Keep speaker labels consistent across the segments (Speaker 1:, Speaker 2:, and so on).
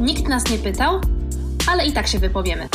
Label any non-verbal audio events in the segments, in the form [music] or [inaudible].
Speaker 1: Nikt nas nie pytał, ale i tak się wypowiemy.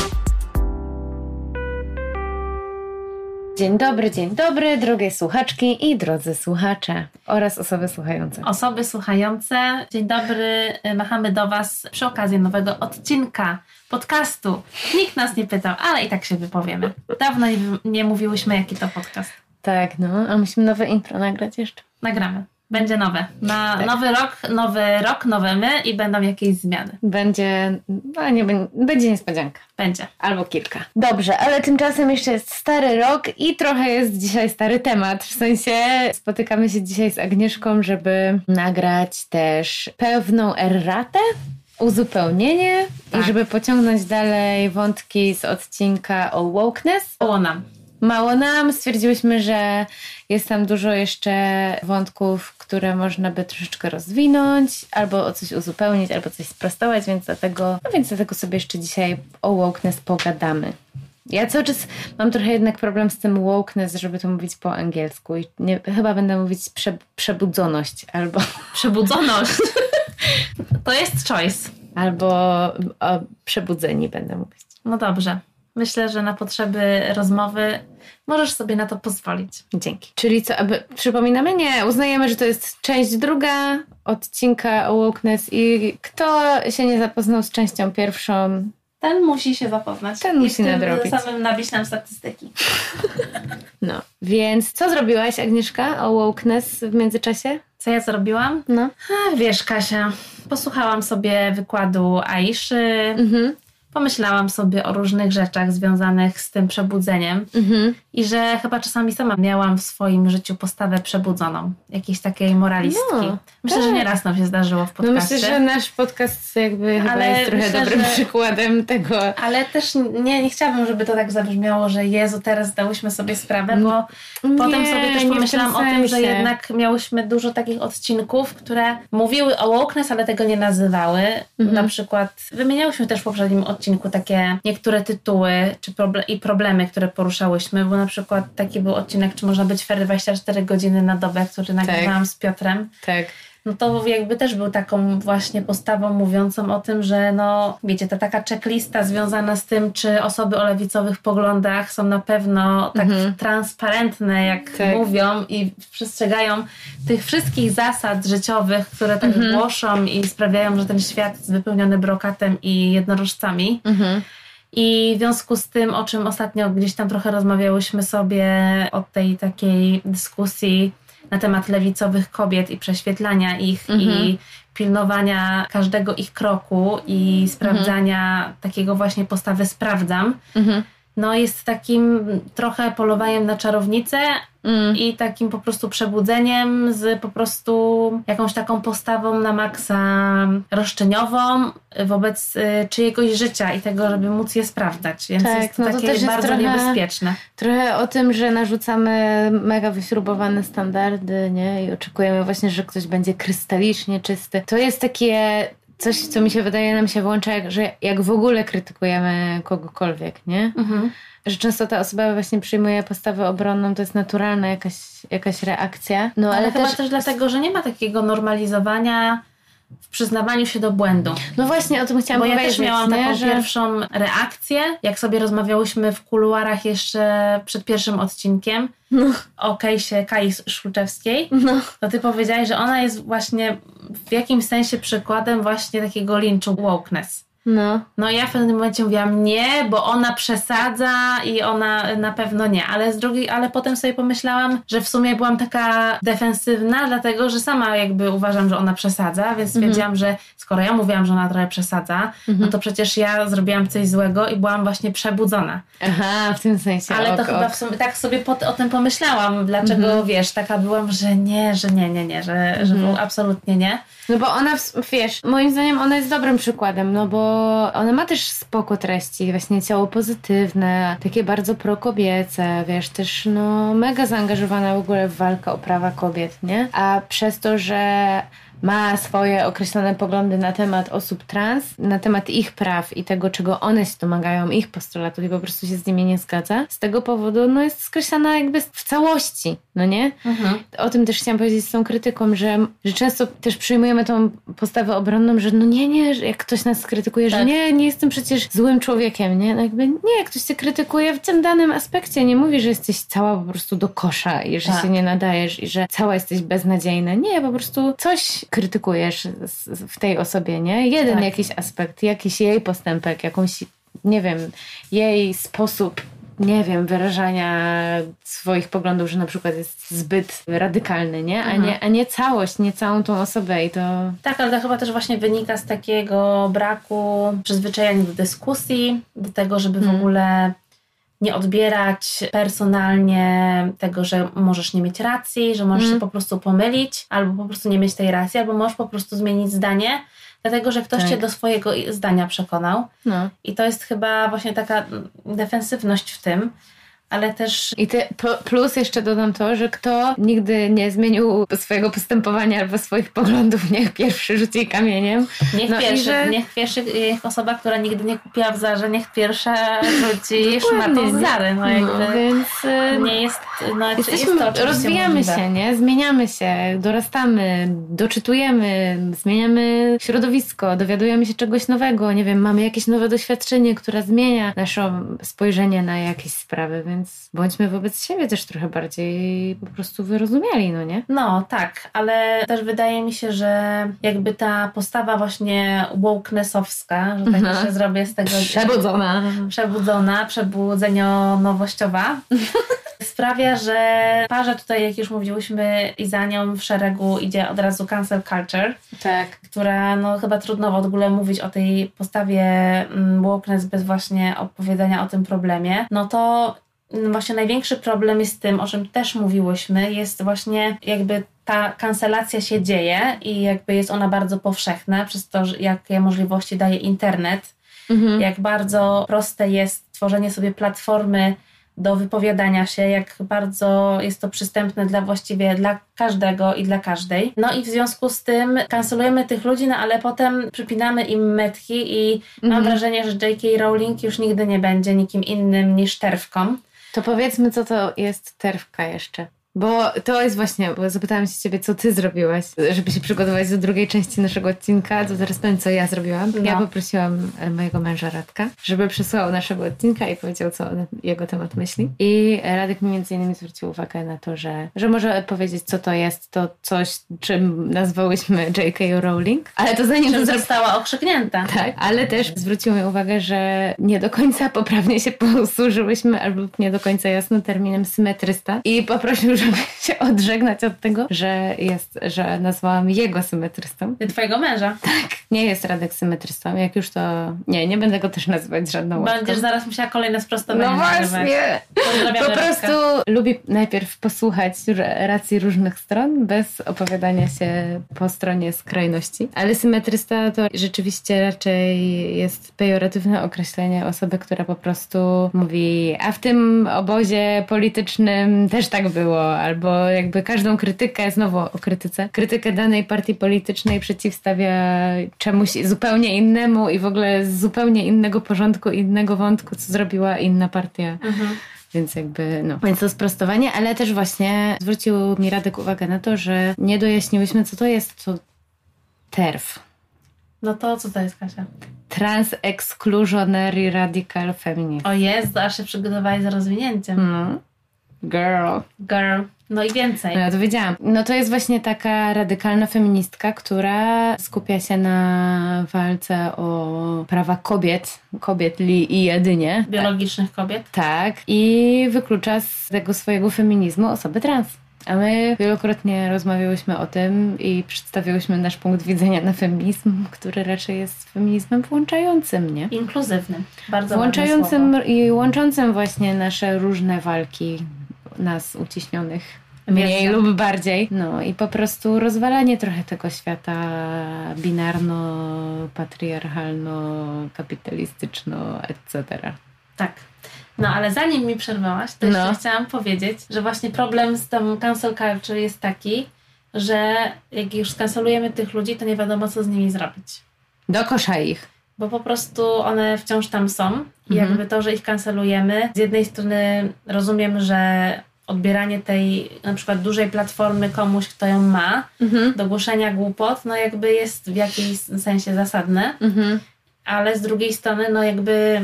Speaker 2: Dzień dobry, dzień dobry, drogie słuchaczki i drodzy słuchacze oraz osoby słuchające.
Speaker 3: Osoby słuchające, dzień dobry, machamy do Was przy okazji nowego odcinka podcastu. Nikt nas nie pytał, ale i tak się wypowiemy. Dawno nie, nie mówiłyśmy, jaki to podcast.
Speaker 2: Tak, no, a musimy nowe intro nagrać jeszcze.
Speaker 3: Nagramy. Będzie nowe. Na tak. nowy rok, nowy rok, nowe my i będą jakieś zmiany.
Speaker 2: Będzie, no nie będzie niespodzianka.
Speaker 3: Będzie.
Speaker 2: Albo kilka. Dobrze, ale tymczasem jeszcze jest stary rok i trochę jest dzisiaj stary temat. W sensie spotykamy się dzisiaj z Agnieszką, żeby nagrać też pewną erratę uzupełnienie tak. i żeby pociągnąć dalej wątki z odcinka o wokeness.
Speaker 3: O nam.
Speaker 2: Mało nam. Stwierdziłyśmy, że jest tam dużo jeszcze wątków, które można by troszeczkę rozwinąć, albo o coś uzupełnić, albo coś sprostować, więc dlatego, no więc dlatego sobie jeszcze dzisiaj o wokeness pogadamy. Ja cały czas mam trochę jednak problem z tym wokeness, żeby to mówić po angielsku i nie, chyba będę mówić prze, przebudzoność albo... [laughs]
Speaker 3: Przebudzoność? [laughs] to jest choice.
Speaker 2: Albo o przebudzeni będę mówić.
Speaker 3: No dobrze. Myślę, że na potrzeby rozmowy możesz sobie na to pozwolić.
Speaker 2: Dzięki. Czyli co, aby przypominamy? Nie, uznajemy, że to jest część druga odcinka wokeness i kto się nie zapoznał z częścią pierwszą,
Speaker 3: ten musi się zapoznać.
Speaker 2: Ten musi nadrobić.
Speaker 3: samym nabić nam statystyki. [laughs]
Speaker 2: No, więc co zrobiłaś, Agnieszka, o wokeness w międzyczasie?
Speaker 3: Co ja zrobiłam?
Speaker 2: No.
Speaker 3: A, wiesz, Kasia, posłuchałam sobie wykładu Aiszy. Mhm pomyślałam sobie o różnych rzeczach związanych z tym przebudzeniem mhm. i że chyba czasami sama miałam w swoim życiu postawę przebudzoną, jakiejś takiej moralistki. No, myślę, tak. że nieraz nam się zdarzyło w podcaście.
Speaker 2: No myślę, że nasz podcast jakby chyba ale jest trochę myślę, dobrym że... przykładem tego.
Speaker 3: Ale też nie, nie chciałabym, żeby to tak zabrzmiało, że Jezu, teraz dałyśmy sobie sprawę, bo nie, potem sobie też pomyślałam o tym, że jednak miałyśmy dużo takich odcinków, które mówiły o wokeness, ale tego nie nazywały. Mhm. Na przykład wymieniałyśmy też w poprzednim odcinku odcinku takie niektóre tytuły czy proble i problemy, które poruszałyśmy, bo na przykład taki był odcinek, czy można być fair 24 godziny na dobę, który nagrywałam tak. z Piotrem.
Speaker 2: Tak
Speaker 3: no to jakby też był taką właśnie postawą mówiącą o tym, że no wiecie, ta taka checklista związana z tym, czy osoby o lewicowych poglądach są na pewno tak mhm. transparentne, jak tak. mówią i przestrzegają tych wszystkich zasad życiowych, które tak mhm. głoszą i sprawiają, że ten świat jest wypełniony brokatem i jednorożcami. Mhm. I w związku z tym, o czym ostatnio gdzieś tam trochę rozmawiałyśmy sobie od tej takiej dyskusji na temat lewicowych kobiet i prześwietlania ich mhm. i pilnowania każdego ich kroku i sprawdzania mhm. takiego właśnie postawy sprawdzam. Mhm no jest takim trochę polowaniem na czarownicę mm. i takim po prostu przebudzeniem z po prostu jakąś taką postawą na maksa roszczeniową wobec y, czyjegoś życia i tego, żeby móc je sprawdzać. Więc tak, jest to no to takie bardzo trochę, niebezpieczne.
Speaker 2: Trochę o tym, że narzucamy mega wyśrubowane standardy, nie? I oczekujemy właśnie, że ktoś będzie krystalicznie czysty. To jest takie coś, co mi się wydaje, nam się włącza, jak, że jak w ogóle krytykujemy kogokolwiek, nie? Mhm. Że często ta osoba właśnie przyjmuje postawę obronną, to jest naturalna jakaś, jakaś reakcja.
Speaker 3: No, ale, ale chyba też... też dlatego, że nie ma takiego normalizowania w przyznawaniu się do błędu.
Speaker 2: No właśnie, o tym chciałam
Speaker 3: Bo
Speaker 2: powiedzieć.
Speaker 3: ja też miałam taką że... pierwszą reakcję, jak sobie rozmawiałyśmy w kuluarach jeszcze przed pierwszym odcinkiem no. o Kejsie Kai Szulczewskiej, no. to ty powiedziałaś, że ona jest właśnie w jakimś sensie przykładem właśnie takiego linczu wokeness.
Speaker 2: No.
Speaker 3: No ja w pewnym momencie mówiłam nie, bo ona przesadza i ona na pewno nie, ale z drugiej, ale potem sobie pomyślałam, że w sumie byłam taka defensywna, dlatego, że sama jakby uważam, że ona przesadza, więc mhm. stwierdziłam, że skoro ja mówiłam, że ona trochę przesadza, no mhm. no to przecież ja zrobiłam coś złego i byłam właśnie przebudzona.
Speaker 2: Aha, w tym sensie.
Speaker 3: Ale
Speaker 2: ok,
Speaker 3: to ok. chyba w sumie tak sobie po, o tym pomyślałam, dlaczego mhm. wiesz, taka byłam, że nie, że nie, nie, nie, że, że mhm. absolutnie nie.
Speaker 2: No bo ona, wiesz, moim zdaniem ona jest dobrym przykładem, no bo ona ma też spoko treści, właśnie ciało pozytywne, takie bardzo prokobiece, wiesz, też no mega zaangażowana w ogóle w walkę o prawa kobiet, nie? A przez to, że ma swoje określone poglądy na temat osób trans, na temat ich praw i tego, czego one się domagają, ich postulatów i po prostu się z nimi nie zgadza, z tego powodu no, jest skreślana jakby w całości, no nie? Mhm. O tym też chciałam powiedzieć z tą krytyką, że, że często też przyjmujemy tą postawę obronną, że no nie, nie, jak ktoś nas krytykuje, tak. że nie, nie jestem przecież złym człowiekiem, nie? No jakby nie, jak ktoś cię krytykuje w tym danym aspekcie, nie mówi, że jesteś cała po prostu do kosza i że tak. się nie nadajesz i że cała jesteś beznadziejna. Nie, po prostu coś krytykujesz w tej osobie, nie? Jeden tak. jakiś aspekt, jakiś jej postępek, jakąś, nie wiem, jej sposób nie wiem, wyrażania swoich poglądów, że na przykład jest zbyt radykalny, nie? A, mhm. nie, a nie całość, nie całą tą osobę i to...
Speaker 3: Tak, ale to chyba też właśnie wynika z takiego braku przyzwyczajenia do dyskusji, do tego, żeby w mhm. ogóle nie odbierać personalnie tego, że możesz nie mieć racji, że możesz mm. się po prostu pomylić, albo po prostu nie mieć tej racji, albo możesz po prostu zmienić zdanie, dlatego że ktoś tak. cię do swojego zdania przekonał. No. I to jest chyba właśnie taka defensywność w tym, ale też...
Speaker 2: I te, plus jeszcze dodam to, że kto nigdy nie zmienił swojego postępowania albo swoich poglądów, niech pierwszy rzuci kamieniem.
Speaker 3: Niech, no pierwszy, że... niech pierwszy, niech osoba, która nigdy nie kupiła w Zarze, niech pierwsza rzuci szmatą z Zary. No, jakby no, więc y, nie jest... No,
Speaker 2: jesteśmy, jest to rozwijamy możliwe. się, nie? Zmieniamy się, dorastamy, doczytujemy, zmieniamy środowisko, dowiadujemy się czegoś nowego, nie wiem, mamy jakieś nowe doświadczenie, które zmienia nasze spojrzenie na jakieś sprawy, więc więc bądźmy wobec siebie też trochę bardziej po prostu wyrozumiali, no nie?
Speaker 3: No, tak, ale też wydaje mi się, że jakby ta postawa właśnie wokenessowska, że tak mhm. się zrobię z tego...
Speaker 2: Przebudzona.
Speaker 3: Przebudzona, przebudzenio-nowościowa. [laughs] sprawia, że parze tutaj, jak już mówiłyśmy, i za nią w szeregu idzie od razu cancel culture.
Speaker 2: Tak.
Speaker 3: Która, no chyba trudno w ogóle mówić o tej postawie mm, wokeness bez właśnie opowiadania o tym problemie. No to właśnie największy problem jest z tym, o czym też mówiłyśmy, jest właśnie jakby ta kancelacja się dzieje i jakby jest ona bardzo powszechna przez to, jakie możliwości daje internet, mhm. jak bardzo proste jest tworzenie sobie platformy do wypowiadania się, jak bardzo jest to przystępne dla właściwie dla każdego i dla każdej. No i w związku z tym kancelujemy tych ludzi, no ale potem przypinamy im metki i mhm. mam wrażenie, że J.K. Rowling już nigdy nie będzie nikim innym niż terwką.
Speaker 2: To powiedzmy, co to jest terwka jeszcze. Bo to jest właśnie, bo zapytałam się ciebie, co ty zrobiłaś, żeby się przygotować do drugiej części naszego odcinka, to teraz powiem, co ja zrobiłam. No. Ja poprosiłam e, mojego męża Radka, żeby przesłał naszego odcinka i powiedział, co on jego temat myśli. I Radek mi między innymi zwrócił uwagę na to, że, że może powiedzieć, co to jest, to coś, czym nazwałyśmy J.K. Rowling. Ale to zanim
Speaker 3: czym została okrzyknięta.
Speaker 2: Tak, ale też zwrócił mi uwagę, że nie do końca poprawnie się posłużyłyśmy, albo nie do końca jasno terminem symetrysta. I poprosił, [laughs] żeby się odżegnać od tego, że jest, że nazwałam jego symetrystą.
Speaker 3: Twojego męża.
Speaker 2: Tak. Nie jest Radek symetrystą. Jak już to... Nie, nie będę go też nazywać żadną
Speaker 3: łatką. Będziesz zaraz musiała kolejne sprostowanie
Speaker 2: No właśnie. Po prostu lubi najpierw posłuchać racji różnych stron, bez opowiadania się po stronie skrajności. Ale symetrysta to rzeczywiście raczej jest pejoratywne określenie osoby, która po prostu mówi, a w tym obozie politycznym też tak było, albo jakby każdą krytykę, znowu o krytyce, krytykę danej partii politycznej przeciwstawia czemuś zupełnie innemu i w ogóle z zupełnie innego porządku, innego wątku, co zrobiła inna partia. Mhm. Więc jakby, no. Więc to sprostowanie, ale też właśnie zwrócił mi Radek uwagę na to, że nie dojaśniłyśmy, co to jest to TERF.
Speaker 3: No to co to jest, Kasia?
Speaker 2: Trans-Exclusionary Radical Feminist.
Speaker 3: O jest, aż się przygotowali z rozwinięciem.
Speaker 2: No. Girl.
Speaker 3: Girl. No i więcej.
Speaker 2: No ja to wiedziałam. No to jest właśnie taka radykalna feministka, która skupia się na walce o prawa kobiet, kobiet li i jedynie.
Speaker 3: Biologicznych kobiet.
Speaker 2: Tak. I wyklucza z tego swojego feminizmu osoby trans. A my wielokrotnie rozmawiałyśmy o tym i przedstawiłyśmy nasz punkt widzenia na feminizm, który raczej jest feminizmem włączającym, nie?
Speaker 3: Inkluzywnym. Bardzo
Speaker 2: Włączającym i łączącym właśnie nasze różne walki nas uciśnionych mniej lub bardziej. No i po prostu rozwalanie trochę tego świata binarno, patriarchalno, kapitalistyczno, etc.
Speaker 3: Tak. No ale zanim mi przerwałaś, to no. jeszcze chciałam powiedzieć, że właśnie problem z tą cancel culture jest taki, że jak już skancelujemy tych ludzi, to nie wiadomo, co z nimi zrobić.
Speaker 2: Do kosza ich.
Speaker 3: Bo po prostu one wciąż tam są i
Speaker 2: Mhm.
Speaker 3: jakby to, że ich kancelujemy, z jednej strony rozumiem, że odbieranie tej na przykład dużej platformy komuś, kto ją ma,
Speaker 2: Mhm.
Speaker 3: do głoszenia głupot, no jakby jest w jakimś sensie zasadne,
Speaker 2: Mhm.
Speaker 3: ale z drugiej strony, no jakby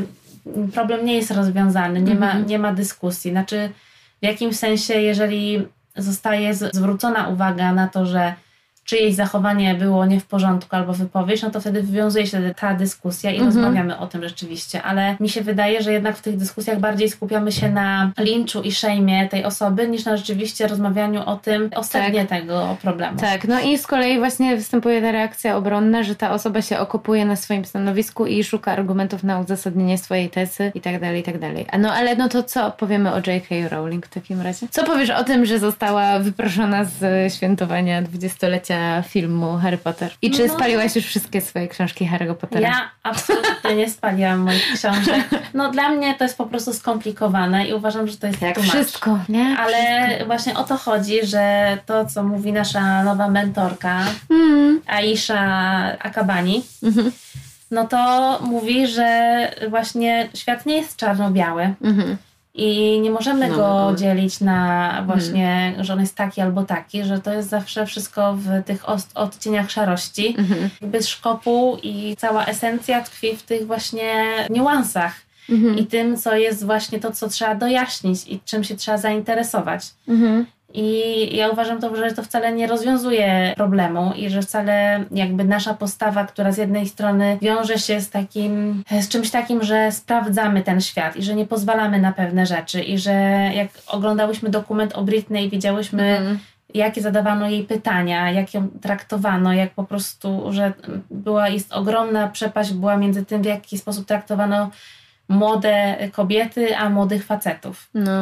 Speaker 3: problem nie jest rozwiązany, nie, ma,
Speaker 2: Mhm.
Speaker 3: nie ma dyskusji. Znaczy, w jakimś sensie, jeżeli zostaje zwrócona uwaga na to, że czyjeś zachowanie było nie w porządku albo wypowiedź, no to wtedy wywiązuje się ta dyskusja i
Speaker 2: Mhm.
Speaker 3: rozmawiamy o tym rzeczywiście. Ale mi się wydaje, że jednak w tych dyskusjach bardziej skupiamy się na linczu i szejmie tej osoby, niż na rzeczywiście rozmawianiu o tym, o sednie tego problemu.
Speaker 2: Tak, no i z kolei właśnie występuje ta reakcja obronna, że ta osoba się okopuje na swoim stanowisku i szuka argumentów na uzasadnienie swojej tezy i tak dalej, i tak dalej. No ale no to co powiemy o J.K. Rowling w takim razie? Co powiesz o tym, że została wyproszona z świętowania dwudziestolecia filmu Harry Potter? I czy
Speaker 3: No.
Speaker 2: spaliłaś już wszystkie swoje książki Harry'ego Pottera?
Speaker 3: Ja absolutnie nie spaliłam moich książek. No dla mnie to jest po prostu skomplikowane i uważam, że to jest
Speaker 2: Jak wszystko, nie?
Speaker 3: Ale właśnie o to chodzi, że to, co mówi nasza nowa mentorka,
Speaker 2: Mm.
Speaker 3: Aisha Akabani,
Speaker 2: Mhm.
Speaker 3: no to mówi, że właśnie świat nie jest czarno-biały
Speaker 2: Mhm.
Speaker 3: I nie możemy
Speaker 2: No,
Speaker 3: go
Speaker 2: no.
Speaker 3: dzielić na właśnie, że on jest taki albo taki, że to jest zawsze wszystko w tych odcieniach szarości.
Speaker 2: Mhm.
Speaker 3: Jakby szkopuł i cała esencja tkwi w tych właśnie niuansach
Speaker 2: Mhm.
Speaker 3: i tym, co jest właśnie to, co trzeba dojaśnić i czym się trzeba zainteresować.
Speaker 2: Mhm.
Speaker 3: I ja uważam to, że to wcale nie rozwiązuje problemu i że wcale jakby nasza postawa, która z jednej strony wiąże się z takim, z czymś takim, że sprawdzamy ten świat i że nie pozwalamy na pewne rzeczy i że jak oglądałyśmy dokument o Britney i widziałyśmy
Speaker 2: Mhm.
Speaker 3: jakie zadawano jej pytania, jak ją traktowano, jak po prostu, że była, jest ogromna przepaść była między tym, w jaki sposób traktowano młode kobiety, a młodych facetów.
Speaker 2: No.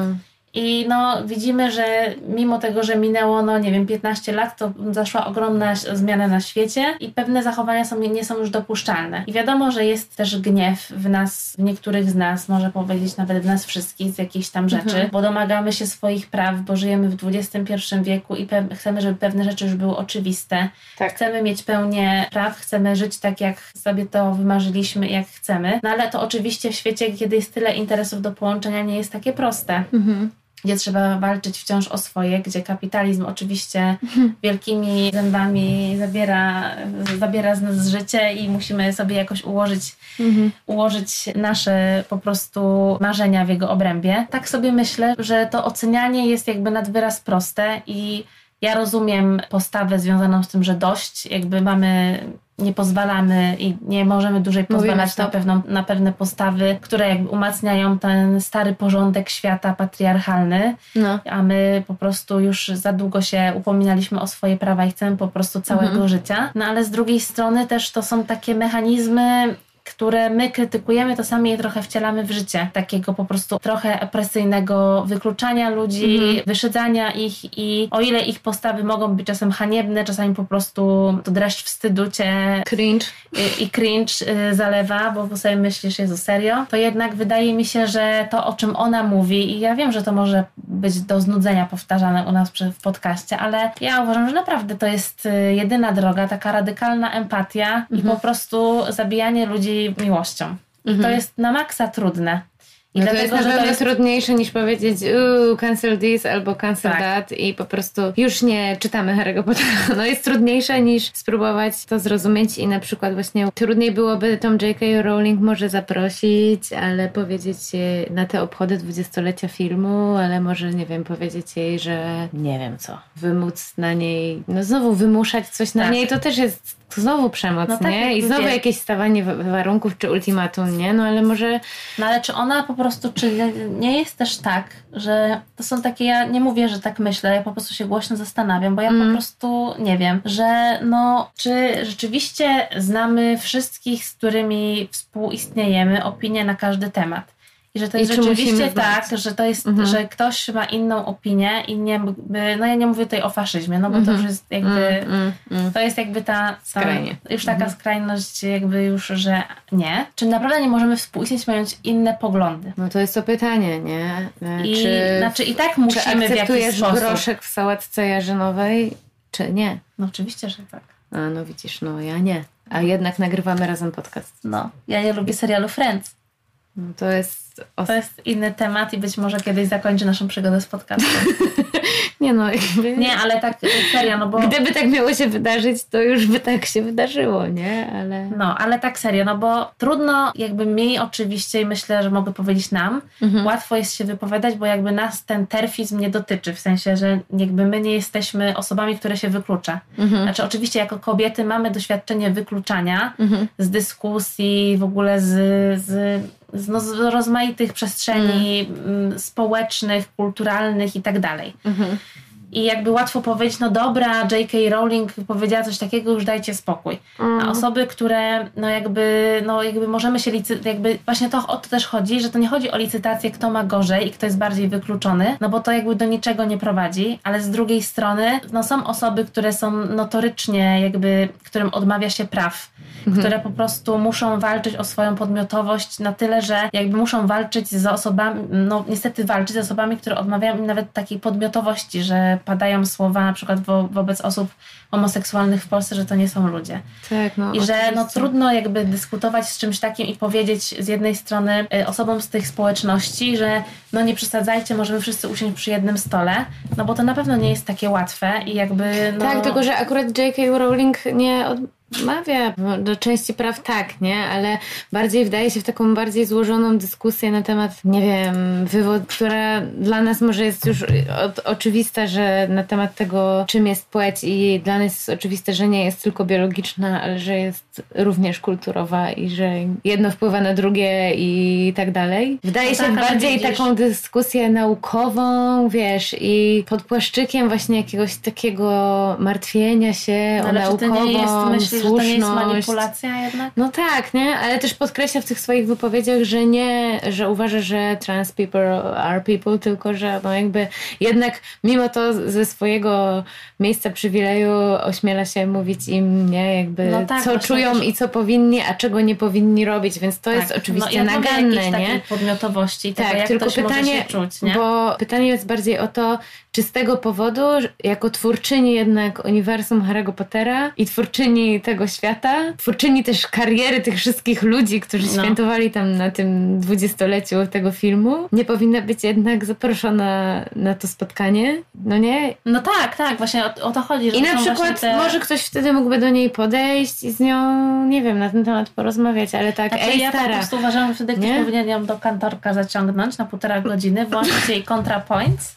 Speaker 3: I no, widzimy, że mimo tego, że minęło, no nie wiem, 15 lat, to zaszła ogromna zmiana na świecie i pewne zachowania są, nie są już dopuszczalne. I wiadomo, że jest też gniew w nas, w niektórych z nas, może powiedzieć nawet w nas wszystkich z jakichś tam rzeczy,
Speaker 2: Mhm.
Speaker 3: bo domagamy się swoich praw, bo żyjemy w XXI wieku i chcemy, żeby pewne rzeczy już były oczywiste.
Speaker 2: Tak.
Speaker 3: Chcemy mieć pełnię praw, chcemy żyć tak, jak sobie to wymarzyliśmy, jak chcemy. No ale to oczywiście w świecie, kiedy jest tyle interesów do połączenia, nie jest takie proste
Speaker 2: Mhm.
Speaker 3: Gdzie trzeba walczyć wciąż o swoje, gdzie kapitalizm oczywiście wielkimi zębami zabiera, zabiera z nas życie i musimy sobie jakoś ułożyć,
Speaker 2: Mhm.
Speaker 3: ułożyć nasze po prostu marzenia w jego obrębie. Tak sobie myślę, że to ocenianie jest jakby nad wyraz proste i ja rozumiem postawę związaną z tym, że dość, jakby mamy, nie pozwalamy i nie możemy dłużej pozwalać na, pewną, na pewne postawy, które jakby umacniają ten stary porządek świata patriarchalny,
Speaker 2: No.
Speaker 3: a my po prostu już za długo się upominaliśmy o swoje prawa i chcemy po prostu całego
Speaker 2: Mhm.
Speaker 3: życia. No ale z drugiej strony też to są takie mechanizmy, które my krytykujemy, to sami je trochę wcielamy w życie. Takiego po prostu trochę opresyjnego wykluczania ludzi,
Speaker 2: Mhm.
Speaker 3: wyszydzania ich i o ile ich postawy mogą być czasem haniebne, czasami po prostu to dreszcz wstydu cię
Speaker 2: Cringe.
Speaker 3: i, i cringe y, zalewa, bo sobie myślisz, Jezu, serio? To jednak wydaje mi się, że to, o czym ona mówi i ja wiem, że to może być do znudzenia powtarzane u nas w podcaście, ale ja uważam, że naprawdę to jest y, jedyna droga, taka radykalna empatia i po prostu zabijanie ludzi miłością. I to
Speaker 2: Mhm.
Speaker 3: jest na maksa trudne. I
Speaker 2: No to
Speaker 3: dlatego,
Speaker 2: jest na pewno
Speaker 3: to jest
Speaker 2: trudniejsze niż powiedzieć cancel this albo cancel
Speaker 3: Tak.
Speaker 2: that i po prostu już nie czytamy Harry'ego Pottera. [laughs] No jest trudniejsze niż spróbować to zrozumieć i na przykład właśnie trudniej byłoby tą J.K. Rowling może zaprosić, ale powiedzieć na te obchody dwudziestolecia filmu, ale może nie wiem, powiedzieć jej, że nie wiem co, wymóc na niej, no znowu wymuszać coś na
Speaker 3: Tak.
Speaker 2: niej, to też jest znowu przemoc,
Speaker 3: No tak,
Speaker 2: nie? I znowu jakieś stawanie wa- warunków czy ultimatum, nie? No ale może
Speaker 3: No ale czy ona po prostu, czy nie jest też tak, że to są takie, ja nie mówię, że tak myślę, ja po prostu się głośno zastanawiam, bo ja
Speaker 2: Mm.
Speaker 3: po prostu nie wiem, że no, czy rzeczywiście znamy wszystkich, z którymi współistniejemy, opinie na każdy temat. I że to jest
Speaker 2: czy
Speaker 3: rzeczywiście
Speaker 2: musimy
Speaker 3: tak, że to jest,
Speaker 2: Mhm.
Speaker 3: że ktoś ma inną opinię i nie, no ja nie mówię tutaj o faszyzmie, no bo to
Speaker 2: Mhm.
Speaker 3: już jest jakby,
Speaker 2: Mm, mm, mm.
Speaker 3: to jest jakby ta, ta już taka
Speaker 2: Mhm.
Speaker 3: skrajność jakby już, że nie. Czy naprawdę nie możemy współistnieć mając inne poglądy?
Speaker 2: No to jest to pytanie, nie?
Speaker 3: I,
Speaker 2: czy,
Speaker 3: znaczy i tak
Speaker 2: czy
Speaker 3: musimy w jakiś
Speaker 2: akceptujesz groszek w sałatce jarzynowej, Czy nie?
Speaker 3: No oczywiście, że tak.
Speaker 2: A no widzisz, no ja nie. A jednak nagrywamy razem podcast.
Speaker 3: No, ja nie lubię serialu Friends.
Speaker 2: No, to jest... Os-
Speaker 3: To jest inny temat i być może kiedyś zakończy naszą przygodę z podcastem. [laughs]
Speaker 2: nie no, jakby...
Speaker 3: Nie, ale tak serio, no bo...
Speaker 2: Gdyby tak miało się wydarzyć, to już by tak się wydarzyło, nie? Ale...
Speaker 3: No, ale tak serio, no bo trudno jakby mi oczywiście i myślę, że mogę powiedzieć nam,
Speaker 2: Mhm.
Speaker 3: łatwo jest się wypowiadać, bo jakby nas ten terfizm nie dotyczy, w sensie, że jakby my nie jesteśmy osobami, które się wyklucza.
Speaker 2: Mhm.
Speaker 3: Znaczy oczywiście jako kobiety mamy doświadczenie wykluczania
Speaker 2: Mhm.
Speaker 3: z dyskusji, w ogóle z, z, z, no, z rozmaitych przestrzeni mm, społecznych, kulturalnych i tak dalej.
Speaker 2: Mhm.
Speaker 3: I jakby łatwo powiedzieć, no dobra, J.K. Rowling powiedziała coś takiego, już dajcie spokój. A osoby, które no jakby, no jakby możemy się licytować, jakby właśnie to o to też chodzi, że to nie chodzi o licytację, kto ma gorzej i kto jest bardziej wykluczony, no bo to jakby do niczego nie prowadzi, ale z drugiej strony, no są osoby, które są notorycznie jakby, którym odmawia się praw, które po prostu muszą walczyć o swoją podmiotowość na tyle, że jakby muszą walczyć z osobami, no niestety walczyć z osobami, które odmawiają im nawet takiej podmiotowości, że padają słowa na przykład wo, wobec osób homoseksualnych w Polsce, że to nie są ludzie.
Speaker 2: Tak, no
Speaker 3: I że no, trudno jakby dyskutować z czymś takim i powiedzieć z jednej strony y, osobom z tych społeczności, że no nie przesadzajcie, możemy wszyscy usiąść przy jednym stole, no bo to na pewno nie jest takie łatwe i jakby no...
Speaker 2: Tak, tylko że akurat J.K. Rowling nie odmawia do części praw tak, nie? Ale bardziej wdaje się w taką bardziej złożoną dyskusję na temat, nie wiem, wywód, która dla nas może jest już oczywista, że na temat tego, czym jest płeć i dla nas jest oczywiste, że nie jest tylko biologiczna, ale że jest również kulturowa i że jedno wpływa na drugie i tak dalej. Wdaje
Speaker 3: No
Speaker 2: się
Speaker 3: tak, ale
Speaker 2: bardziej
Speaker 3: widzisz-
Speaker 2: taką dyskusję naukową, wiesz, i pod płaszczykiem właśnie jakiegoś takiego martwienia się
Speaker 3: No,
Speaker 2: o naukową
Speaker 3: to nie jest, że to nie jest manipulacja jednak?
Speaker 2: No tak, nie? Ale też podkreśla w tych swoich wypowiedziach, że nie, że uważa, że trans people are people, tylko że no jakby jednak mimo to ze swojego miejsca przywileju ośmiela się mówić im, nie? Jakby
Speaker 3: No tak,
Speaker 2: co czują i co powinni, a czego nie powinni robić, więc to jest oczywiście
Speaker 3: no, ja
Speaker 2: naganne, nie?
Speaker 3: podmiotowości tego,
Speaker 2: Tak,
Speaker 3: jak
Speaker 2: tylko pytanie,
Speaker 3: czuć, nie?
Speaker 2: bo pytanie jest bardziej o to, czy z tego powodu, jako twórczyni jednak uniwersum Harry'ego Pottera i twórczyni tego świata, twórczyni też kariery tych wszystkich ludzi, którzy
Speaker 3: No.
Speaker 2: świętowali tam na tym dwudziestoleciu tego filmu, nie powinna być jednak zaproszona na to spotkanie, no nie?
Speaker 3: No tak, tak, właśnie o, o to chodzi.
Speaker 2: I na przykład
Speaker 3: te...
Speaker 2: może ktoś wtedy mógłby do niej podejść i z nią, nie wiem, na ten temat porozmawiać, ale tak,
Speaker 3: Znaczy,
Speaker 2: ej
Speaker 3: ja po
Speaker 2: stara,
Speaker 3: prostu uważam, że wtedy ktoś
Speaker 2: Nie?
Speaker 3: powinien ją do kantorka zaciągnąć na półtora godziny, włączyć jej ContraPoints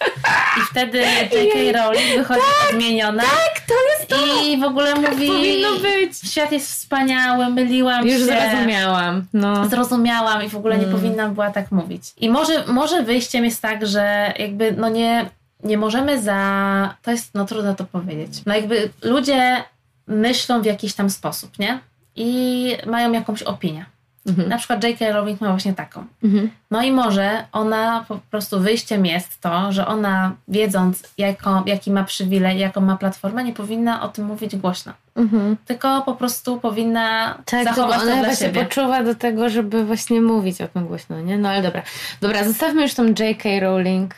Speaker 3: i wtedy J.K. Rowling wychodzi odmieniona
Speaker 2: tak, to jest to!
Speaker 3: i w ogóle mówi
Speaker 2: powinno być.
Speaker 3: świat jest wspaniały, myliłam
Speaker 2: Już
Speaker 3: się.
Speaker 2: zrozumiałam. No.
Speaker 3: Zrozumiałam i w ogóle nie
Speaker 2: Mm.
Speaker 3: powinnam była tak mówić. I może, może wyjściem jest tak, że jakby no nie, nie możemy za... To jest, no trudno to powiedzieć. No jakby ludzie myślą w jakiś tam sposób, nie? I mają jakąś opinię.
Speaker 2: Mhm.
Speaker 3: Na przykład J.K. Rowling ma właśnie taką.
Speaker 2: Mhm.
Speaker 3: No i może ona po prostu wyjściem jest to, że ona wiedząc jaką, jaki ma przywilej, jaką ma platformę, nie powinna o tym mówić głośno.
Speaker 2: Mhm.
Speaker 3: Tylko po prostu powinna
Speaker 2: Tak,
Speaker 3: zachować
Speaker 2: ona
Speaker 3: to dla
Speaker 2: się
Speaker 3: siebie.
Speaker 2: poczuwa do tego, żeby właśnie mówić o tym głośno, nie? No ale dobra. Dobra, zostawmy już tą J.K. Rowling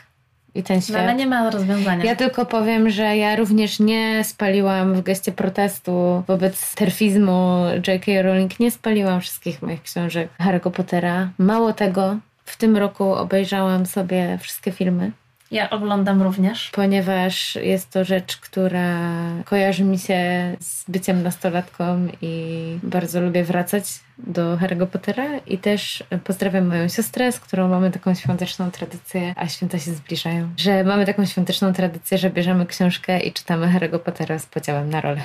Speaker 2: i ten
Speaker 3: No,
Speaker 2: świat.
Speaker 3: ale nie ma rozwiązania.
Speaker 2: Ja tylko powiem, że ja również nie spaliłam w geście protestu wobec terfizmu J.K. Rowling. Nie spaliłam wszystkich moich książek Harry'ego Pottera. Mało tego, w tym roku obejrzałam sobie wszystkie filmy.
Speaker 3: Ja oglądam również.
Speaker 2: ponieważ jest to rzecz, która kojarzy mi się z byciem nastolatką i bardzo lubię wracać do Harry'ego Pottera i też pozdrawiam moją siostrę, z którą mamy taką świąteczną tradycję, a święta się zbliżają, że mamy taką świąteczną tradycję, że bierzemy książkę i czytamy Harry'ego Pottera z podziałem na rolę.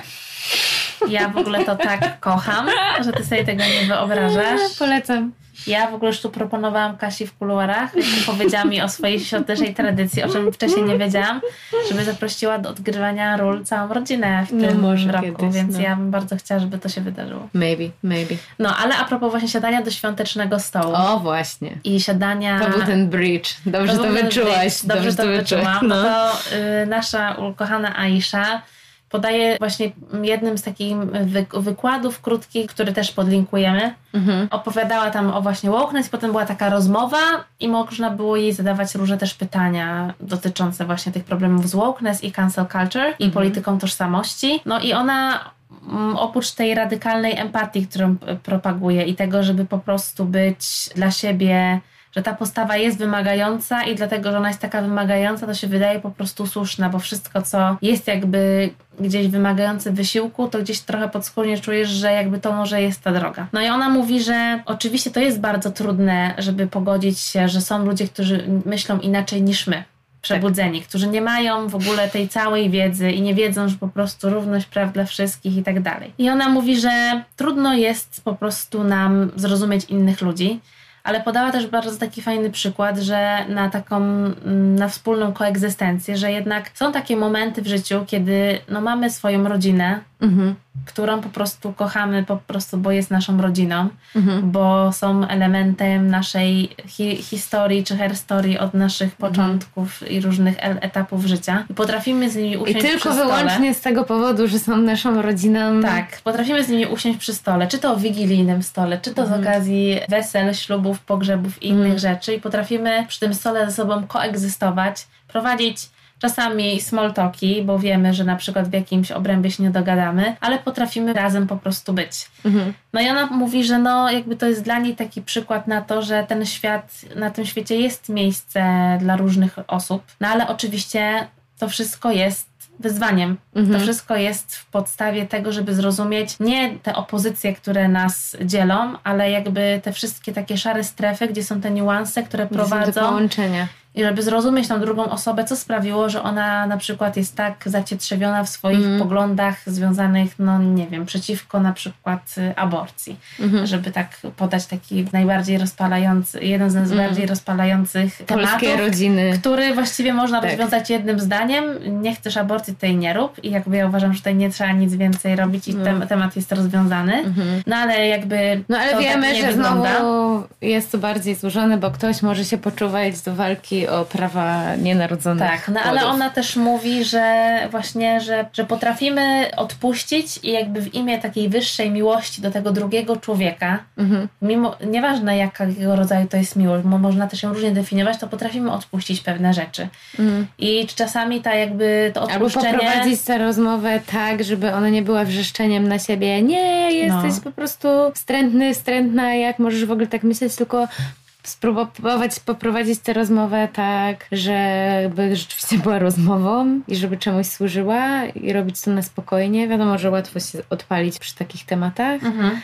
Speaker 3: Ja w ogóle to tak kocham, że ty sobie tego nie wyobrażasz.
Speaker 2: Polecam.
Speaker 3: Ja w ogóle już tu proponowałam Kasi w kuluarach, powiedziała mi o swojej świątecznej tradycji, o czym wcześniej nie wiedziałam, żeby zaprosiła do odgrywania ról całą rodzinę w
Speaker 2: No
Speaker 3: tym
Speaker 2: może
Speaker 3: roku,
Speaker 2: kiedyś,
Speaker 3: więc
Speaker 2: no.
Speaker 3: ja bym bardzo chciała, żeby to się wydarzyło.
Speaker 2: Maybe, maybe.
Speaker 3: No, ale a propos właśnie siadania do świątecznego stołu
Speaker 2: O, właśnie.
Speaker 3: i siadania...
Speaker 2: To był ten bridge. Dobrze to,
Speaker 3: ten
Speaker 2: wyczułaś.
Speaker 3: bridge, Dobrze to
Speaker 2: wyczułaś.
Speaker 3: wyczułam.
Speaker 2: No.
Speaker 3: No to y, nasza ukochana Aisha podaje właśnie jednym z takich wykładów krótkich, który też podlinkujemy. Mhm. Opowiadała tam o właśnie wokeness, potem była taka rozmowa i można było jej zadawać różne też pytania dotyczące właśnie tych problemów z wokeness i cancel culture i mhm. polityką tożsamości. No i ona mm, oprócz tej radykalnej empatii, którą propaguje i tego, żeby po prostu być dla siebie że ta postawa jest wymagająca i dlatego, że ona jest taka wymagająca, to się wydaje po prostu słuszna, bo wszystko, co jest jakby gdzieś wymagające wysiłku, to gdzieś trochę podskórnie czujesz, że jakby to może jest ta droga. No i ona mówi, że oczywiście to jest bardzo trudne, żeby pogodzić się, że są ludzie, którzy myślą inaczej niż my przebudzeni, tak. którzy nie mają w ogóle tej całej wiedzy i nie wiedzą, że po prostu równość praw dla wszystkich i tak dalej. I ona mówi, że trudno jest po prostu nam zrozumieć innych ludzi, ale podała też bardzo taki fajny przykład, że na taką, mm, na wspólną koegzystencję, że jednak są takie momenty w życiu, kiedy no, mamy swoją rodzinę, mhm. którą po prostu kochamy, po prostu, bo jest naszą rodziną, mhm. bo są elementem naszej hi historii czy herstory od naszych mhm. początków i różnych etapów życia. I potrafimy z nimi usiąść
Speaker 2: I tylko
Speaker 3: przy
Speaker 2: wyłącznie
Speaker 3: stole.
Speaker 2: z tego powodu, że są naszą rodziną.
Speaker 3: Tak, potrafimy z nimi usiąść przy stole, czy to o wigilijnym stole, czy to z mhm. okazji wesel, ślubów, pogrzebów i innych mhm. rzeczy i potrafimy przy tym stole ze sobą koegzystować, prowadzić Czasami small talki, bo wiemy, że na przykład w jakimś obrębie się nie dogadamy, ale potrafimy razem po prostu być. Mhm. No i ona mówi, że no jakby to jest dla niej taki przykład na to, że ten świat, na tym świecie jest miejsce dla różnych osób, no ale oczywiście to wszystko jest wyzwaniem. Mhm. To wszystko jest w podstawie tego, żeby zrozumieć nie te opozycje, które nas dzielą, ale jakby te wszystkie takie szare strefy, gdzie są te niuanse, które prowadzą
Speaker 2: do połączenia
Speaker 3: i żeby zrozumieć tą drugą osobę, co sprawiło, że ona na przykład jest tak zacietrzewiona w swoich mm. poglądach związanych, no nie wiem, przeciwko na przykład y, aborcji. Mm. Żeby tak podać taki najbardziej rozpalający, jeden z najbardziej mm. rozpalających
Speaker 2: Polskie tematów, rodziny.
Speaker 3: który właściwie można tak. rozwiązać jednym zdaniem. Nie chcesz aborcji, tej nie rób. I jakby ja uważam, że tutaj nie trzeba nic więcej robić i no. ten temat jest rozwiązany. Mm-hmm. No ale jakby
Speaker 2: No ale wiemy, tak że wygląda. znowu jest to bardziej złożone, bo ktoś może się poczuwać do walki o prawa nienarodzonych.
Speaker 3: Tak, no ale ona też mówi, że właśnie, że, że potrafimy odpuścić i jakby w imię takiej wyższej miłości do tego drugiego człowieka, mhm. mimo, nieważne jakiego rodzaju to jest miłość, bo można też ją różnie definiować, to potrafimy odpuścić pewne rzeczy. Mhm. I czasami ta jakby to odpuszczenie...
Speaker 2: Albo poprowadzić tę rozmowę tak, żeby ona nie była wrzeszczeniem na siebie. Nie, jesteś no. po prostu wstrętny, wstrętna, jak możesz w ogóle tak myśleć, tylko spróbować poprowadzić tę rozmowę tak, żeby rzeczywiście była rozmową i żeby czemuś służyła i robić to na spokojnie. Wiadomo, że łatwo się odpalić przy takich tematach. Mhm.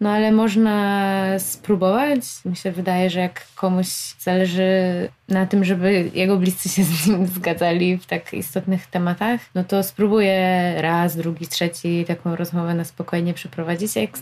Speaker 2: No ale można spróbować. Mi się wydaje, że jak komuś zależy na tym, żeby jego bliscy się z nim zgadzali w tak istotnych tematach, no to spróbuję raz, drugi, trzeci taką rozmowę na spokojnie przeprowadzić. Jak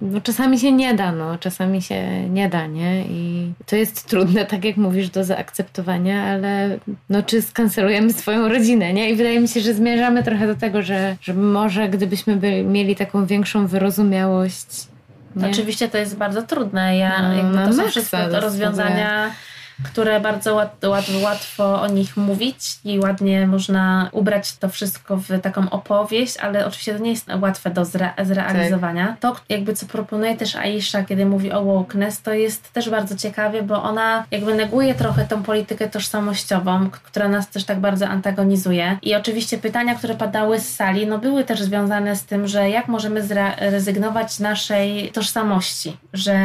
Speaker 2: no czasami się nie da, no czasami się nie da, nie? I to jest trudne, tak jak mówisz, do zaakceptowania, ale no czy skancelujemy swoją rodzinę, nie? I wydaje mi się, że zmierzamy trochę do tego, że, że może gdybyśmy by mieli taką większą wyrozumiałość
Speaker 3: nie? Oczywiście to jest bardzo trudne. Ja, no, jakby to są wszystko rozwiązania które bardzo łat, łat, łatwo o nich mówić i ładnie można ubrać to wszystko w taką opowieść, ale oczywiście to nie jest łatwe do zre, zrealizowania. Tak. To jakby co proponuje też Aisha, kiedy mówi o wokeness, to jest też bardzo ciekawie, bo ona jakby neguje trochę tą politykę tożsamościową, która nas też tak bardzo antagonizuje. I oczywiście pytania, które padały z sali, no były też związane z tym, że jak możemy zrezygnować z naszej tożsamości, że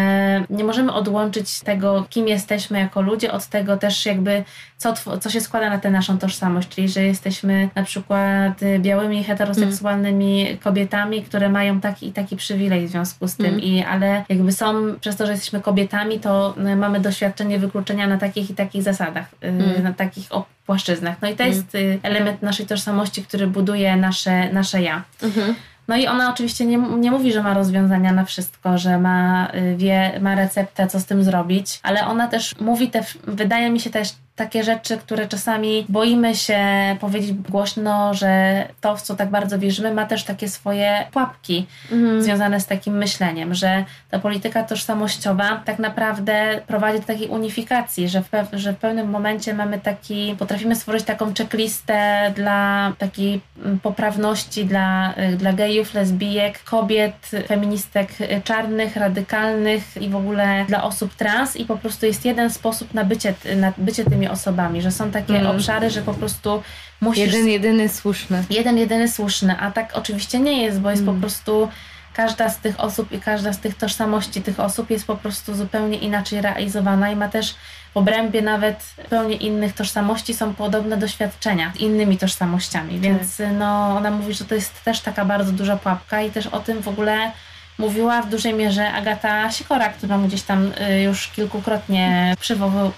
Speaker 3: nie możemy odłączyć tego, kim jesteśmy jako ludzie, ludzie od tego też jakby, co, co się składa na tę naszą tożsamość, czyli że jesteśmy na przykład y, białymi, heteroseksualnymi mm. kobietami, które mają taki i taki przywilej w związku z tym, mm. i, ale jakby są, przez to, że jesteśmy kobietami, to y, mamy doświadczenie wykluczenia na takich i takich zasadach, mm. na takich płaszczyznach. No i to mm. jest element naszej tożsamości, który buduje nasze, nasze ja. -hmm. No i ona oczywiście nie, nie mówi, że ma rozwiązania na wszystko, że ma, y, wie, ma receptę, co z tym zrobić, ale ona też mówi, te, wydaje mi się też takie rzeczy, które czasami boimy się powiedzieć głośno, że to, w co tak bardzo wierzymy, ma też takie swoje pułapki mhm. związane z takim myśleniem, że ta polityka tożsamościowa tak naprawdę prowadzi do takiej unifikacji, że w, że w pewnym momencie mamy taki, potrafimy stworzyć taką checklistę dla takiej mm, poprawności dla, y, dla gejów, lesbijek, kobiet, feministek czarnych, radykalnych i w ogóle dla osób trans i po prostu jest jeden sposób na bycie, na bycie tymi osobami, że są takie mm. obszary, że po prostu musisz...
Speaker 2: Jeden, jedyny słuszny.
Speaker 3: Jeden, jedyny słuszny, a tak oczywiście nie jest, bo jest mm. po prostu każda z tych osób i każda z tych tożsamości tych osób jest po prostu zupełnie inaczej realizowana i ma też w obrębie nawet zupełnie innych tożsamości są podobne doświadczenia z innymi tożsamościami, tak. więc no, ona mówi, że to jest też taka bardzo duża pułapka i też o tym w ogóle mówiła w dużej mierze Agata Sikora, którą gdzieś tam y, już kilkukrotnie przywoływał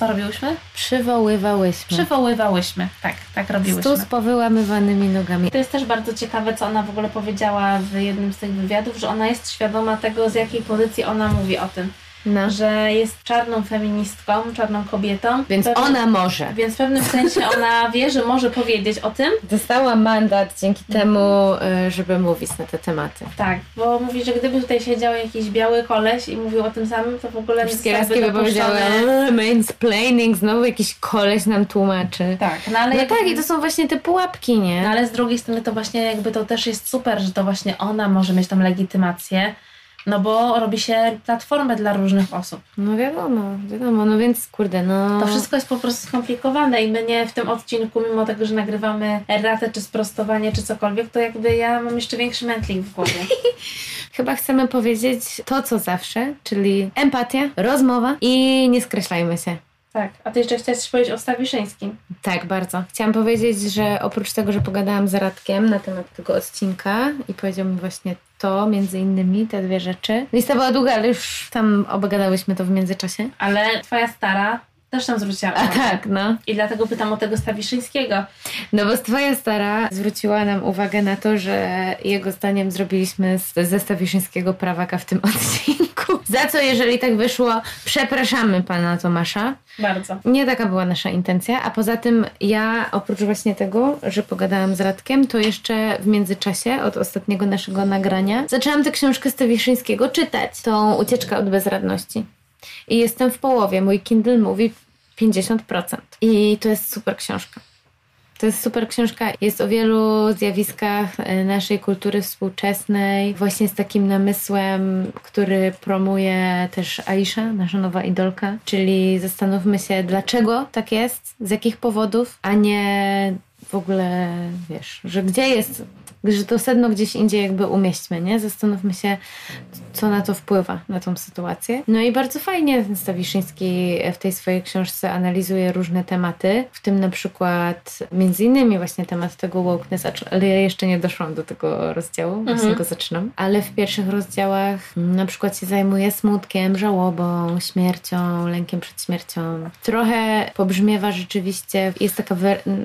Speaker 3: co robiłyśmy?
Speaker 2: Przywoływałyśmy.
Speaker 3: Przywoływałyśmy, tak, tak robiłyśmy.
Speaker 2: Stół z powyłamywanymi nogami.
Speaker 3: To jest też bardzo ciekawe, co ona w ogóle powiedziała w jednym z tych wywiadów, że ona jest świadoma tego, z jakiej pozycji ona mówi o tym no. że jest czarną feministką, czarną kobietą.
Speaker 2: Więc Pewnie, ona może.
Speaker 3: Więc w pewnym sensie [laughs] ona wie, że może powiedzieć o tym.
Speaker 2: Dostała mandat dzięki temu, y, żeby mówić na te tematy.
Speaker 3: Tak, bo mówi, że gdyby tutaj siedział jakiś biały koleś i mówił o tym samym, to w ogóle
Speaker 2: Wszystkie laski by powiedziały mansplaining, znowu jakiś koleś nam tłumaczy.
Speaker 3: Tak, no ale...
Speaker 2: No jak... tak, i to są właśnie te pułapki, nie?
Speaker 3: No ale z drugiej strony to właśnie jakby to też jest super, że to właśnie ona może mieć tam legitymację, no bo robi się platformę dla różnych osób.
Speaker 2: No wiadomo, wiadomo, no więc kurde, no...
Speaker 3: To wszystko jest po prostu skomplikowane i my nie w tym odcinku, mimo tego, że nagrywamy erratę, czy sprostowanie, czy cokolwiek, to jakby ja mam jeszcze większy mętlik w głowie. [laughs]
Speaker 2: Chyba chcemy powiedzieć to, co zawsze, czyli empatia, rozmowa i nie skreślajmy się.
Speaker 3: Tak, a ty jeszcze chciałaś powiedzieć o Stawiszyńskim.
Speaker 2: Tak, bardzo. Chciałam powiedzieć, że oprócz tego, że pogadałam z Radkiem na temat tego odcinka i powiedział mi właśnie to, między innymi, te dwie rzeczy. Lista była długa, ale już tam obgadałyśmy to w międzyczasie.
Speaker 3: Ale twoja stara też tam zwróciła
Speaker 2: uwagę. A tak, no.
Speaker 3: I dlatego pytam o tego Stawiszyńskiego.
Speaker 2: No bo twoja stara zwróciła nam uwagę na to, że jego zdaniem zrobiliśmy ze Stawiszyńskiego prawaka w tym [laughs] odcinku. Za co, jeżeli tak wyszło, przepraszamy pana Tomasza.
Speaker 3: Bardzo.
Speaker 2: Nie taka była nasza intencja, a poza tym ja oprócz właśnie tego, że pogadałam z Radkiem, to jeszcze w międzyczasie od ostatniego naszego nagrania zaczęłam tę książkę Stawiszyńskiego czytać, tą ucieczkę od bezradności. I jestem w połowie. Mój Kindle mówi 50%. I to jest super książka. To jest super książka. Jest o wielu zjawiskach e, naszej kultury współczesnej, właśnie z takim namysłem, który promuje też Aisha, nasza nowa idolka. Czyli zastanówmy się, dlaczego tak jest, z jakich powodów, a nie w ogóle, wiesz, że gdzie jest że to sedno gdzieś indziej jakby umieśćmy, nie? Zastanówmy się, co na to wpływa, na tą sytuację. No i bardzo fajnie Stawiszyński w tej swojej książce analizuje różne tematy, w tym na przykład między innymi właśnie temat tego wokeness, ale ja jeszcze nie doszłam do tego rozdziału, mhm. właśnie go zaczynam. Ale w pierwszych rozdziałach na przykład się zajmuje smutkiem, żałobą, śmiercią, lękiem przed śmiercią. Trochę pobrzmiewa rzeczywiście, jest taka,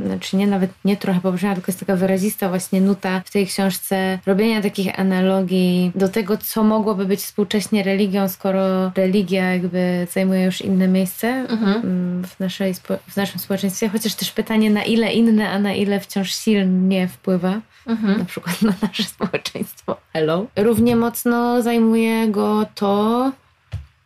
Speaker 2: znaczy nie nawet nie trochę pobrzmiewa, tylko jest taka wyrazista właśnie nuta w tej książce robienia takich analogii do tego, co mogłoby być współcześnie religią, skoro religia jakby zajmuje już inne miejsce mhm. Mm, w, naszej, w naszym społeczeństwie. Chociaż też pytanie, na ile inne, a na ile wciąż silnie wpływa. Mhm. Na przykład na nasze społeczeństwo. Hello. Równie mocno zajmuje go to,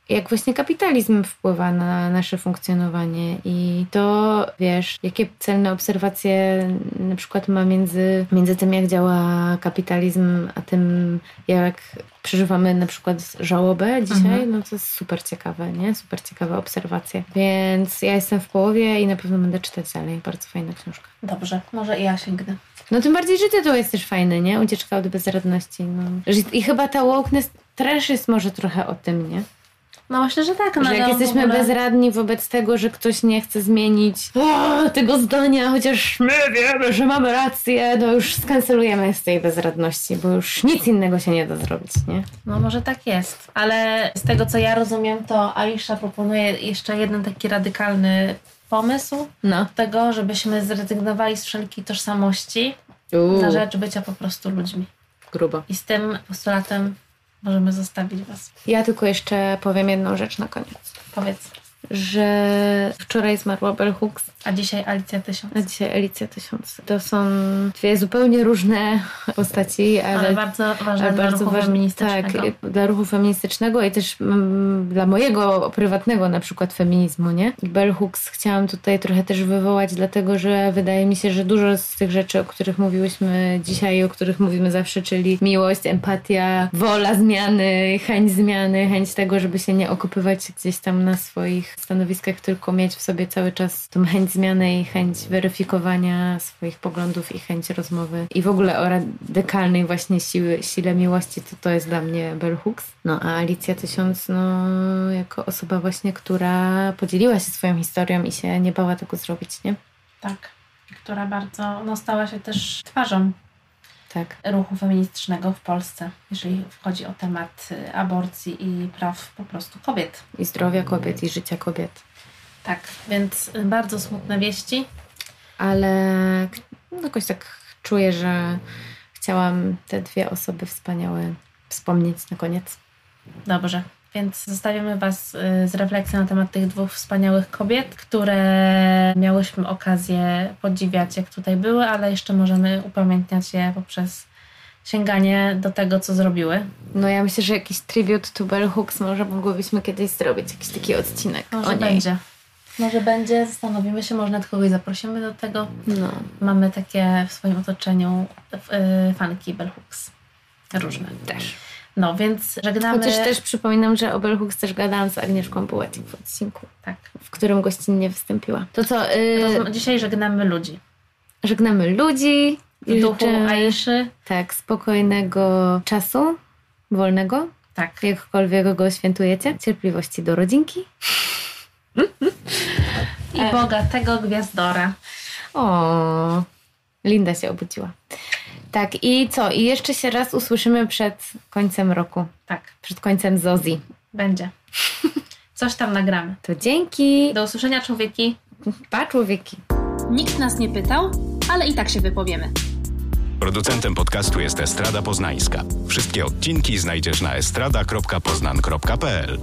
Speaker 2: jak właśnie kapitalizm wpływa na nasze funkcjonowanie i to, wiesz, jakie celne obserwacje na przykład ma między, między tym, jak działa kapitalizm, a tym, jak przeżywamy na przykład żałobę dzisiaj, mhm. no to jest super ciekawe, nie? Super ciekawe obserwacje. Więc ja jestem w połowie i na pewno będę czytać dalej. Bardzo fajna książka.
Speaker 3: Dobrze, może i ja sięgnę.
Speaker 2: No tym bardziej, że tytuł jest też fajny, nie? Ucieczka od bezradności. No. I chyba ta wokeness też jest może trochę o tym, nie?
Speaker 3: No myślę, że tak.
Speaker 2: No, że jak jesteśmy ogóle... bezradni wobec tego, że ktoś nie chce zmienić o, tego zdania, chociaż my wiemy, że mamy rację, no już skancelujemy z tej bezradności, bo już nic innego się nie da zrobić, nie?
Speaker 3: No może tak jest. Ale z tego, co ja rozumiem, to Aisha proponuje jeszcze jeden taki radykalny pomysł no. tego, żebyśmy zrezygnowali z wszelkiej tożsamości Uu. na rzecz bycia po prostu ludźmi.
Speaker 2: Grubo.
Speaker 3: I z tym postulatem możemy zostawić Was.
Speaker 2: Ja tylko jeszcze powiem jedną rzecz na koniec.
Speaker 3: Powiedz.
Speaker 2: że wczoraj zmarła Bell Hooks,
Speaker 3: A dzisiaj Alicja Tysiąc.
Speaker 2: a dzisiaj Alicja Tysiąc. To są dwie zupełnie różne postaci, ale,
Speaker 3: Ale bardzo ważne
Speaker 2: ale
Speaker 3: dla
Speaker 2: bardzo
Speaker 3: ruchu
Speaker 2: ważne-
Speaker 3: feministycznego.
Speaker 2: Tak, dla ruchu feministycznego i też mm, dla mojego prywatnego na przykład feminizmu, nie? Bell Hooks chciałam tutaj trochę też wywołać, dlatego że wydaje mi się, że dużo z tych rzeczy, o których mówiłyśmy dzisiaj, o których mówimy zawsze, czyli miłość, empatia, wola zmiany, chęć zmiany, chęć tego, żeby się nie okopywać gdzieś tam na swoich stanowiskach, tylko mieć w sobie cały czas tą chęć zmiany i chęć weryfikowania swoich poglądów i chęć rozmowy i w ogóle o radykalnej właśnie siły, sile miłości, to to jest dla mnie Bell Hooks. No a Alicja Tysiąc, no jako osoba właśnie, która podzieliła się swoją historią i się nie bała tego zrobić, nie?
Speaker 3: Tak. Która bardzo no, stała się też twarzą
Speaker 2: Tak.
Speaker 3: ruchu feministycznego w Polsce, jeżeli chodzi o temat aborcji i praw po prostu kobiet.
Speaker 2: I zdrowia kobiet, i życia kobiet.
Speaker 3: Tak, więc y, bardzo smutne wieści.
Speaker 2: Ale no, jakoś tak czuję, że chciałam te dwie osoby wspaniałe wspomnieć na koniec.
Speaker 3: Dobrze. Więc zostawiamy Was y, z refleksją na temat tych dwóch wspaniałych kobiet, które miałyśmy okazję podziwiać, jak tutaj były, ale jeszcze możemy upamiętniać je poprzez sięganie do tego, co zrobiły.
Speaker 2: No ja myślę, że jakiś tribute to Bell Hooks może mogłybyśmy kiedyś zrobić, jakiś taki odcinek
Speaker 3: Może
Speaker 2: o niej.
Speaker 3: będzie. Może będzie, zastanowimy się, może nawet kogoś zaprosimy do tego.
Speaker 2: No.
Speaker 3: Mamy takie w swoim otoczeniu y, fanki Bell Hooks. Różne.
Speaker 2: Też.
Speaker 3: No, więc żegnamy...
Speaker 2: Chociaż też przypominam, że o Bell Hooks też gadałam z Agnieszką Bułacik w odcinku,
Speaker 3: Tak.
Speaker 2: w którym gościnnie wystąpiła. To co, yy,
Speaker 3: Dzisiaj żegnamy ludzi.
Speaker 2: żegnamy ludzi.
Speaker 3: W duchu Aiszy.
Speaker 2: Tak, spokojnego czasu, wolnego,
Speaker 3: Tak.
Speaker 2: jakkolwiek go świętujecie. Cierpliwości do rodzinki.
Speaker 3: I bogatego gwiazdora.
Speaker 2: O, Linda się obudziła. Tak, i co? I jeszcze się raz usłyszymy przed końcem roku.
Speaker 3: Tak,
Speaker 2: Przed końcem Zozi.
Speaker 3: będzie. Coś tam nagramy.
Speaker 2: To dzięki.
Speaker 3: Do usłyszenia, człowieki.
Speaker 2: Pa, człowieki.
Speaker 1: Nikt nas nie pytał, ale i tak się wypowiemy.
Speaker 4: Producentem podcastu jest Estrada Poznańska. Wszystkie odcinki znajdziesz na estrada.poznan.pl.